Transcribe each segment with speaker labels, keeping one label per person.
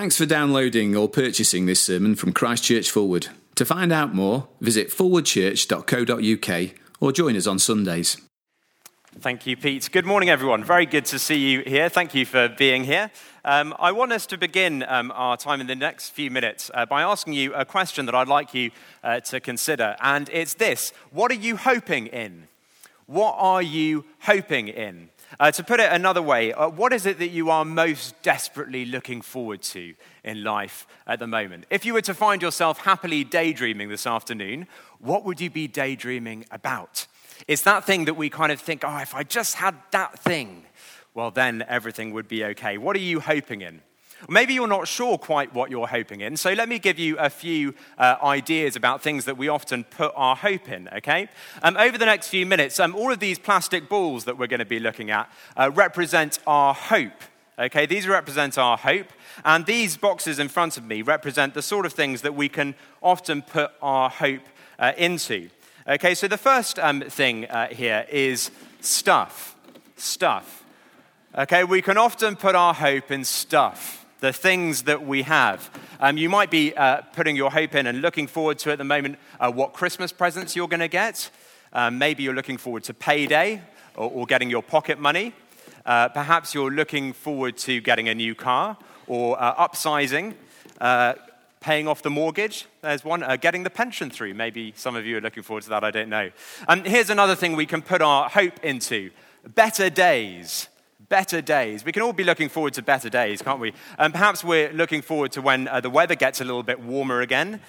Speaker 1: Thanks for downloading or purchasing this sermon from Christchurch Forward. To find out more, visit forwardchurch.co.uk or join us on Sundays.
Speaker 2: Thank you, Pete. Good morning, everyone. Very good to see you here. Thank you for being here. Um, I want us to begin um, our time in the next few minutes uh, by asking you a question that I'd like you uh, to consider. And it's this What are you hoping in? What are you hoping in? Uh, to put it another way, uh, what is it that you are most desperately looking forward to in life at the moment? If you were to find yourself happily daydreaming this afternoon, what would you be daydreaming about? It's that thing that we kind of think, oh, if I just had that thing, well, then everything would be okay. What are you hoping in? Maybe you're not sure quite what you're hoping in, so let me give you a few uh, ideas about things that we often put our hope in, okay? Um, over the next few minutes, um, all of these plastic balls that we're going to be looking at uh, represent our hope, okay? These represent our hope, and these boxes in front of me represent the sort of things that we can often put our hope uh, into. Okay, so the first um, thing uh, here is stuff. Stuff. Okay, we can often put our hope in stuff the things that we have. Um, you might be uh, putting your hope in and looking forward to at the moment uh, what Christmas presents you're going to get. Um, maybe you're looking forward to payday or, or getting your pocket money. Uh, perhaps you're looking forward to getting a new car or uh, upsizing, uh, paying off the mortgage. There's one, uh, getting the pension through. Maybe some of you are looking forward to that, I don't know. Um, here's another thing we can put our hope into better days better days. We can all be looking forward to better days, can't we? And perhaps we're looking forward to when uh, the weather gets a little bit warmer again.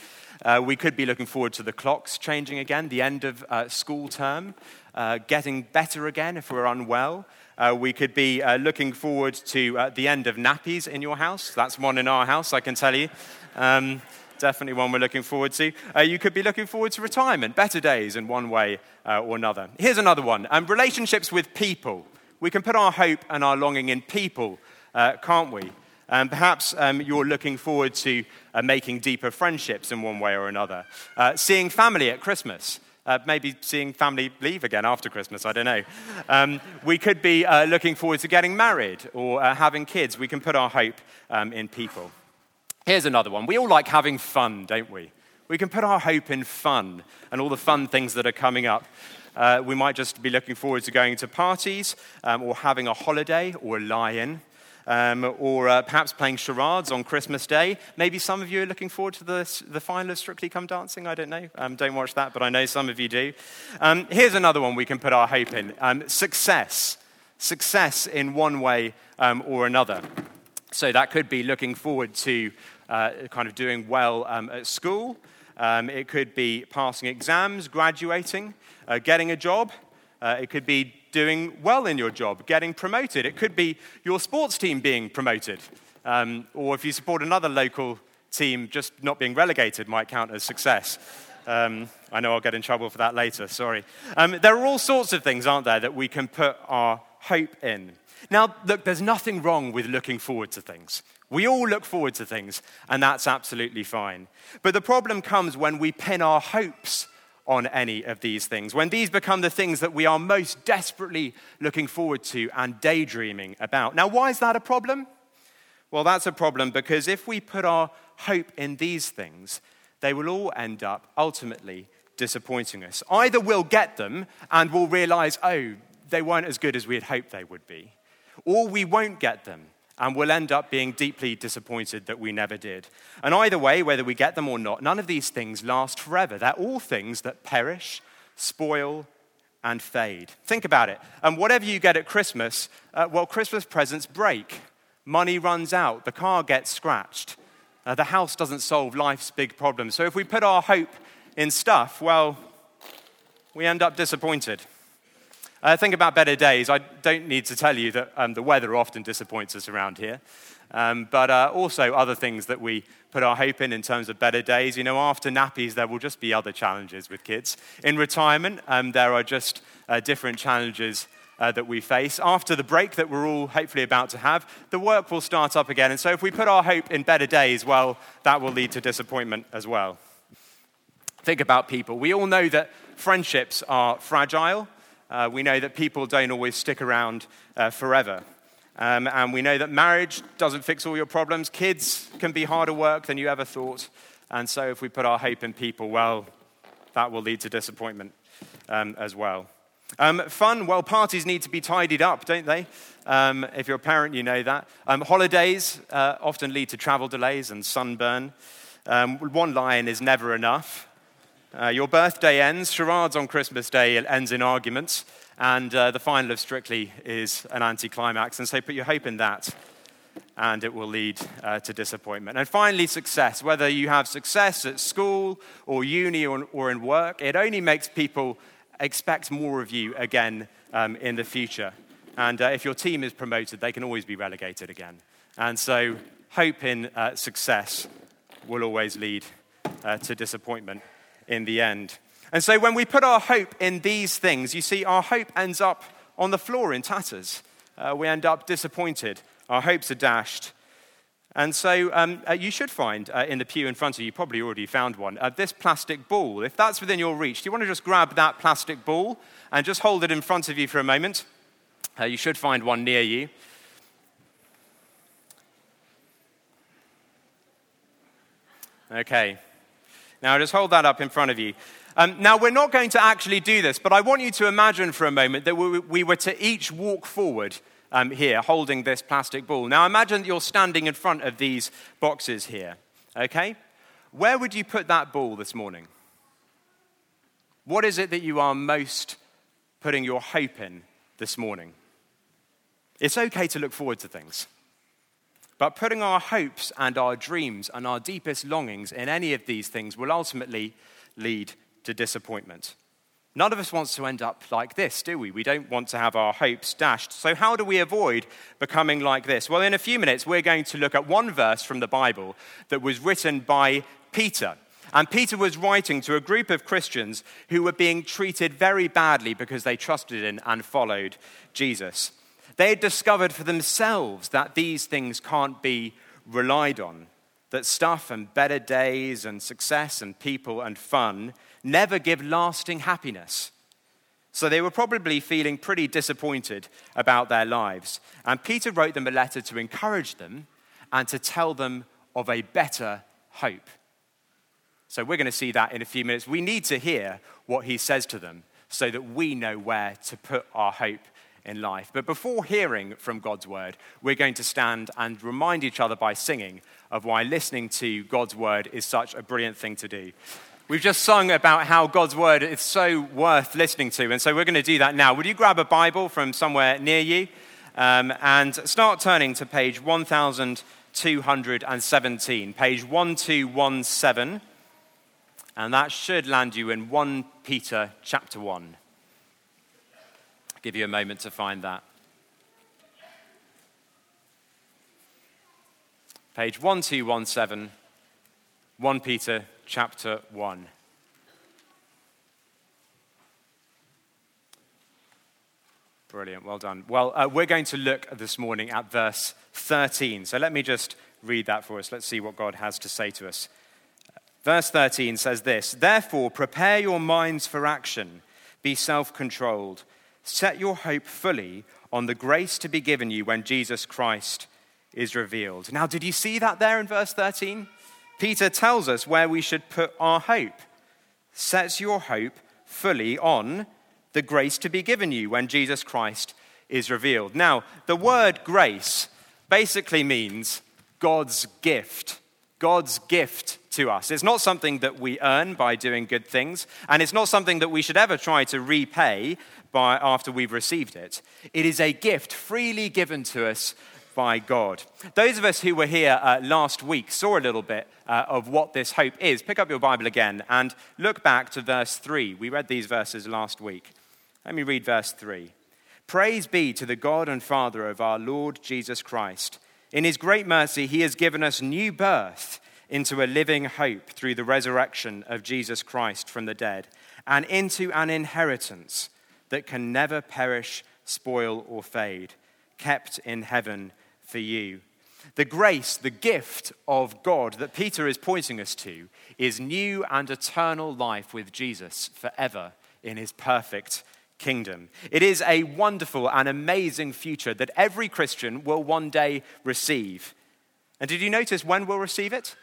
Speaker 2: Uh, we could be looking forward to the clocks changing again, the end of uh, school term, uh, getting better again if we're unwell. Uh, we could be uh, looking forward to the end of nappies in your house. That's one in our house, I can tell you. Um, definitely one we're looking forward to. Uh, you could be looking forward to retirement, better days in one way uh, or another. Here's another one um, relationships with people we can put our hope and our longing in people, uh, can't we? And perhaps um, you're looking forward to uh, making deeper friendships in one way or another. Uh, seeing family at Christmas. Uh, maybe seeing family leave again after Christmas, I don't know. Um, we could be uh, looking forward to getting married or uh, having kids. We can put our hope um, in people. Here's another one. We all like having fun, don't we? We can put our hope in fun and all the fun things that are coming up. Uh, we might just be looking forward to going to parties um, or having a holiday or a lie in. Um, or uh, perhaps playing charades on Christmas Day. Maybe some of you are looking forward to the, the final of Strictly Come Dancing. I don't know. Um, don't watch that, but I know some of you do. Um, here's another one we can put our hope in um, success. Success in one way um, or another. So that could be looking forward to uh, kind of doing well um, at school. It could be passing exams, graduating uh, getting a job. Uh, it could be doing well in your job, getting promoted. It could be your sports team being promoted. Um, or if you support another local team, just not being relegated might count as success. Um, I know I'll get in trouble for that later, sorry. Um, there are all sorts of things, aren't there, that we can put our hope in. Now, look, there's nothing wrong with looking forward to things. We all look forward to things, and that's absolutely fine. But the problem comes when we pin our hopes on any of these things, when these become the things that we are most desperately looking forward to and daydreaming about. Now, why is that a problem? Well, that's a problem because if we put our hope in these things, they will all end up ultimately disappointing us. Either we'll get them and we'll realize, oh, they weren't as good as we had hoped they would be, or we won't get them and we'll end up being deeply disappointed that we never did. And either way, whether we get them or not, none of these things last forever. They're all things that perish, spoil, and fade. Think about it. And whatever you get at Christmas, uh, well, Christmas presents break. Money runs out, the car gets scratched, uh, the house doesn't solve life's big problems. So if we put our hope in stuff, well, we end up disappointed. Uh, think about better days. I don't need to tell you that um, the weather often disappoints us around here. Um, but uh, also other things that we put our hope in in terms of better days. You know, after nappies, there will just be other challenges with kids. In retirement, um, there are just uh, different challenges uh, that we face. After the break that we're all hopefully about to have, the work will start up again. And so if we put our hope in better days, well, that will lead to disappointment as well. Think about people. We all know that friendships are fragile. Uh, we know that people don't always stick around uh, forever. Um, and we know that marriage doesn't fix all your problems. Kids can be harder work than you ever thought. And so, if we put our hope in people, well, that will lead to disappointment um, as well. Um, fun, well, parties need to be tidied up, don't they? Um, if you're a parent, you know that. Um, holidays uh, often lead to travel delays and sunburn. Um, one lie in is never enough. Uh, your birthday ends, charades on Christmas Day ends in arguments, and uh, the final of Strictly is an anticlimax. And so put your hope in that, and it will lead uh, to disappointment. And finally, success. Whether you have success at school or uni or, or in work, it only makes people expect more of you again um, in the future. And uh, if your team is promoted, they can always be relegated again. And so, hope in uh, success will always lead uh, to disappointment in the end. And so when we put our hope in these things, you see, our hope ends up on the floor in tatters. Uh, we end up disappointed. Our hopes are dashed. And so um, uh, you should find uh, in the pew in front of you, you probably already found one, uh, this plastic ball. If that's within your reach, do you want to just grab that plastic ball and just hold it in front of you for a moment? Uh, you should find one near you. Okay. Now just hold that up in front of you. Um, now, we're not going to actually do this, but I want you to imagine for a moment that we, we were to each walk forward um, here holding this plastic ball. Now, imagine that you're standing in front of these boxes here, okay? Where would you put that ball this morning? What is it that you are most putting your hope in this morning? It's okay to look forward to things. But putting our hopes and our dreams and our deepest longings in any of these things will ultimately lead to disappointment. None of us wants to end up like this, do we? We don't want to have our hopes dashed. So, how do we avoid becoming like this? Well, in a few minutes, we're going to look at one verse from the Bible that was written by Peter. And Peter was writing to a group of Christians who were being treated very badly because they trusted in and followed Jesus. They had discovered for themselves that these things can't be relied on, that stuff and better days and success and people and fun never give lasting happiness. So they were probably feeling pretty disappointed about their lives. And Peter wrote them a letter to encourage them and to tell them of a better hope. So we're going to see that in a few minutes. We need to hear what he says to them so that we know where to put our hope in life. But before hearing from God's word, we're going to stand and remind each other by singing of why listening to God's word is such a brilliant thing to do. We've just sung about how God's word is so worth listening to, and so we're going to do that now. Would you grab a Bible from somewhere near you um, and start turning to page 1217, page 1217, and that should land you in 1 Peter chapter 1 give you a moment to find that. Page 1217, 1 Peter chapter 1. Brilliant, well done. Well, uh, we're going to look this morning at verse 13. So let me just read that for us. Let's see what God has to say to us. Verse 13 says this Therefore, prepare your minds for action, be self controlled Set your hope fully on the grace to be given you when Jesus Christ is revealed. Now, did you see that there in verse 13? Peter tells us where we should put our hope. Set your hope fully on the grace to be given you when Jesus Christ is revealed. Now, the word grace basically means God's gift. God's gift to us. It's not something that we earn by doing good things, and it's not something that we should ever try to repay by, after we've received it. It is a gift freely given to us by God. Those of us who were here uh, last week saw a little bit uh, of what this hope is. Pick up your Bible again and look back to verse 3. We read these verses last week. Let me read verse 3. Praise be to the God and Father of our Lord Jesus Christ. In his great mercy, he has given us new birth into a living hope through the resurrection of Jesus Christ from the dead, and into an inheritance that can never perish, spoil, or fade, kept in heaven for you. The grace, the gift of God that Peter is pointing us to is new and eternal life with Jesus forever in his perfect kingdom. It is a wonderful and amazing future that every Christian will one day receive. And did you notice when we'll receive it? it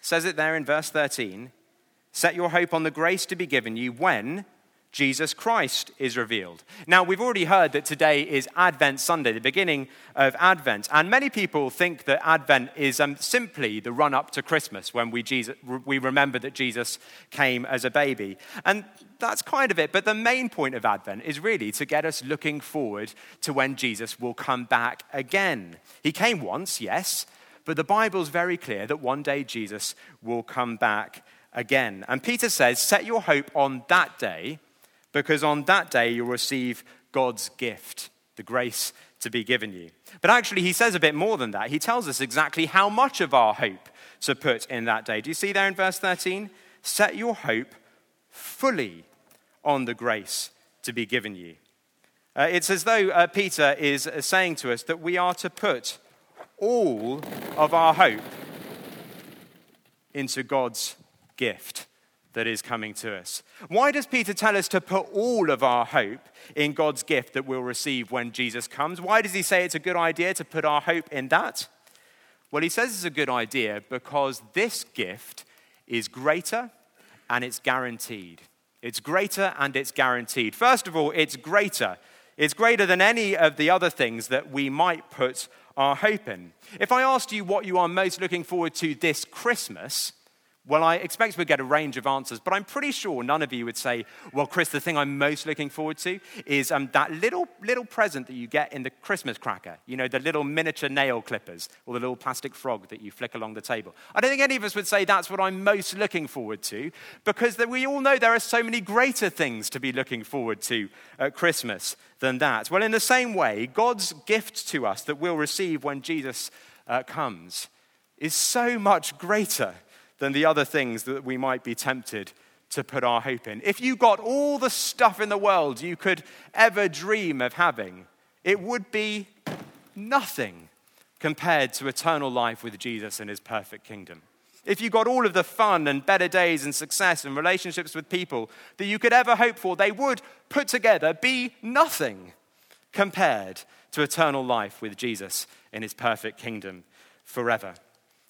Speaker 2: says it there in verse 13. Set your hope on the grace to be given you when Jesus Christ is revealed. Now, we've already heard that today is Advent Sunday, the beginning of Advent. And many people think that Advent is um, simply the run up to Christmas when we, Jesus, we remember that Jesus came as a baby. And that's kind of it. But the main point of Advent is really to get us looking forward to when Jesus will come back again. He came once, yes, but the Bible's very clear that one day Jesus will come back again. And Peter says, Set your hope on that day because on that day you'll receive God's gift, the grace to be given you. But actually, he says a bit more than that. He tells us exactly how much of our hope to put in that day. Do you see there in verse 13? Set your hope fully on the grace to be given you. Uh, it's as though uh, Peter is saying to us that we are to put all of our hope into God's gift that is coming to us. Why does Peter tell us to put all of our hope in God's gift that we'll receive when Jesus comes? Why does he say it's a good idea to put our hope in that? Well, he says it's a good idea because this gift is greater and it's guaranteed. It's greater and it's guaranteed. First of all, it's greater. It's greater than any of the other things that we might put our hope in. If I asked you what you are most looking forward to this Christmas, well, I expect we'd get a range of answers, but I'm pretty sure none of you would say, Well, Chris, the thing I'm most looking forward to is um, that little, little present that you get in the Christmas cracker. You know, the little miniature nail clippers or the little plastic frog that you flick along the table. I don't think any of us would say that's what I'm most looking forward to because we all know there are so many greater things to be looking forward to at Christmas than that. Well, in the same way, God's gift to us that we'll receive when Jesus uh, comes is so much greater than the other things that we might be tempted to put our hope in. If you got all the stuff in the world you could ever dream of having, it would be nothing compared to eternal life with Jesus and his perfect kingdom. If you got all of the fun and better days and success and relationships with people that you could ever hope for, they would put together be nothing compared to eternal life with Jesus in his perfect kingdom forever.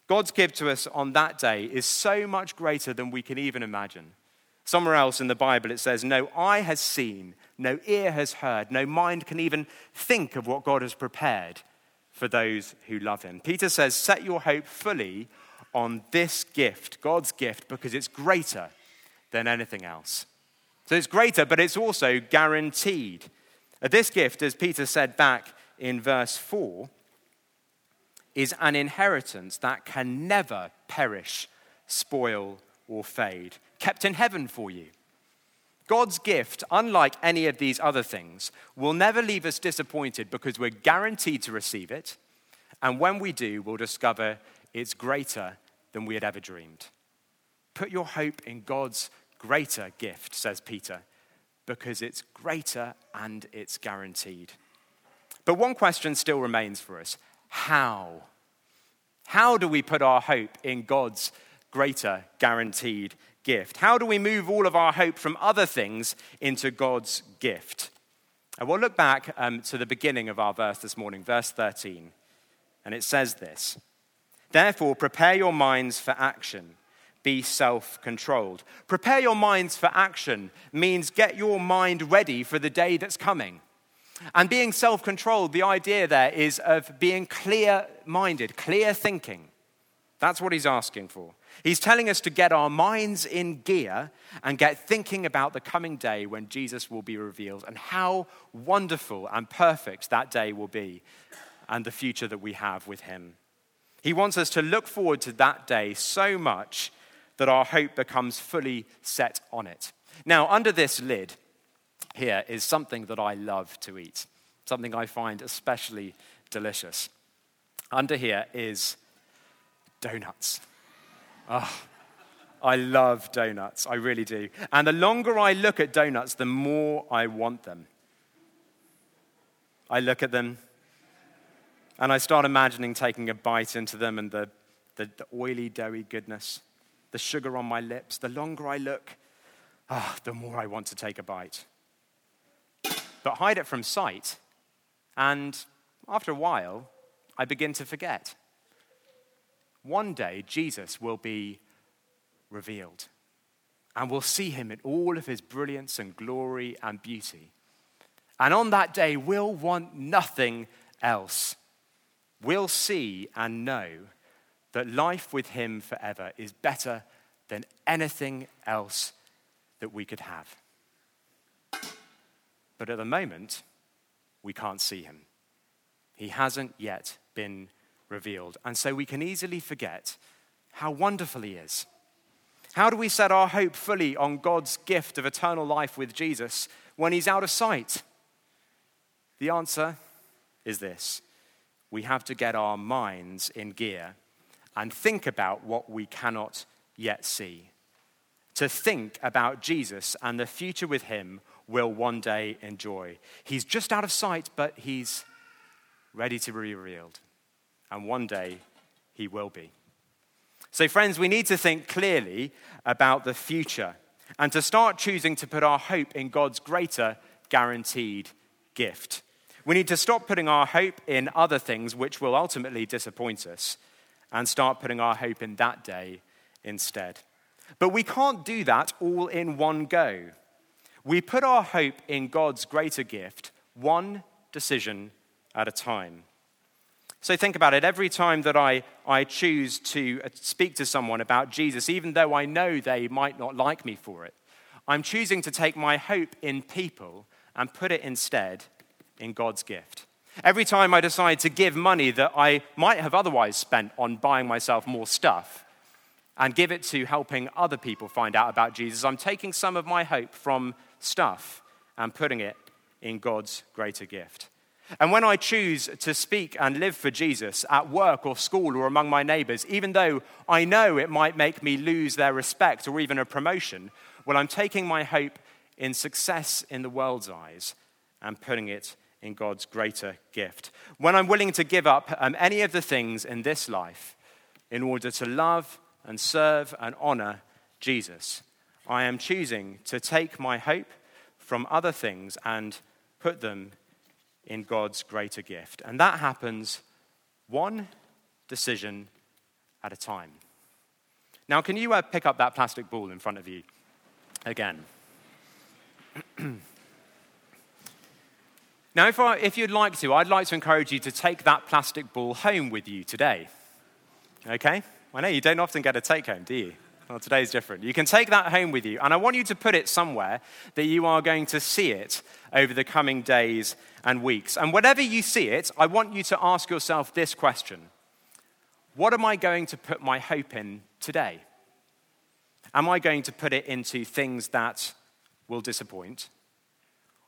Speaker 2: God's gift to us on that day is so much greater than we can even imagine. Somewhere else in the Bible it says, No eye has seen, no ear has heard, no mind can even think of what God has prepared for those who love him. Peter says, Set your hope fully on this gift, God's gift, because it's greater than anything else. So it's greater, but it's also guaranteed. This gift, as Peter said back in verse 4, is an inheritance that can never perish, spoil, or fade, kept in heaven for you. God's gift, unlike any of these other things, will never leave us disappointed because we're guaranteed to receive it. And when we do, we'll discover it's greater than we had ever dreamed. Put your hope in God's greater gift, says Peter, because it's greater and it's guaranteed. But one question still remains for us how? How do we put our hope in God's greater guaranteed gift? How do we move all of our hope from other things into God's gift? And we'll look back um, to the beginning of our verse this morning, verse 13. And it says this Therefore, prepare your minds for action. Be self controlled. Prepare your minds for action means get your mind ready for the day that's coming. And being self controlled, the idea there is of being clear minded, clear thinking. That's what he's asking for. He's telling us to get our minds in gear and get thinking about the coming day when Jesus will be revealed and how wonderful and perfect that day will be and the future that we have with him. He wants us to look forward to that day so much that our hope becomes fully set on it. Now, under this lid, here is something that I love to eat, something I find especially delicious. Under here is donuts. Oh, I love donuts, I really do. And the longer I look at donuts, the more I want them. I look at them and I start imagining taking a bite into them and the, the, the oily, doughy goodness, the sugar on my lips. The longer I look, oh, the more I want to take a bite. But hide it from sight. And after a while, I begin to forget. One day, Jesus will be revealed, and we'll see him in all of his brilliance and glory and beauty. And on that day, we'll want nothing else. We'll see and know that life with him forever is better than anything else that we could have. But at the moment, we can't see him. He hasn't yet been revealed. And so we can easily forget how wonderful he is. How do we set our hope fully on God's gift of eternal life with Jesus when he's out of sight? The answer is this we have to get our minds in gear and think about what we cannot yet see. To think about Jesus and the future with him will one day enjoy. He's just out of sight, but he's ready to be revealed. And one day he will be. So, friends, we need to think clearly about the future and to start choosing to put our hope in God's greater guaranteed gift. We need to stop putting our hope in other things which will ultimately disappoint us and start putting our hope in that day instead. But we can't do that all in one go. We put our hope in God's greater gift, one decision at a time. So think about it. Every time that I, I choose to uh, speak to someone about Jesus, even though I know they might not like me for it, I'm choosing to take my hope in people and put it instead in God's gift. Every time I decide to give money that I might have otherwise spent on buying myself more stuff and give it to helping other people find out about Jesus, I'm taking some of my hope from stuff and putting it in God's greater gift. And when I choose to speak and live for Jesus at work or school or among my neighbors, even though I know it might make me lose their respect or even a promotion, well, I'm taking my hope in success in the world's eyes and putting it in God's greater gift. When I'm willing to give up um, any of the things in this life in order to love and serve and honor Jesus, I am choosing to take my hope from other things and put them in God's greater gift. And that happens one decision at a time. Now, can you uh, pick up that plastic ball in front of you again? Now, if, I, if you'd like to, I'd like to encourage you to take that plastic ball home with you today. Okay? I know you don't often get a take home, do you? Well, today's different. You can take that home with you, and I want you to put it somewhere that you are going to see it over the coming days and weeks. And whenever you see it, I want you to ask yourself this question What am I going to put my hope in today? Am I going to put it into things that will disappoint?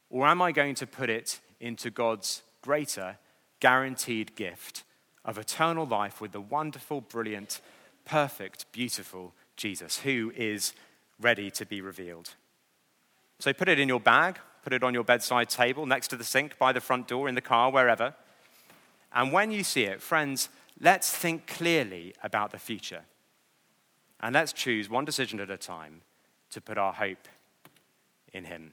Speaker 2: Or am I going to put it into God's greater guaranteed gift of eternal life with the wonderful, brilliant, perfect, beautiful Jesus who is ready to be revealed. So put it in your bag, put it on your bedside table, next to the sink, by the front door, in the car, wherever. And when you see it, friends, let's think clearly about the future. And let's choose one decision at a time to put our hope in Him.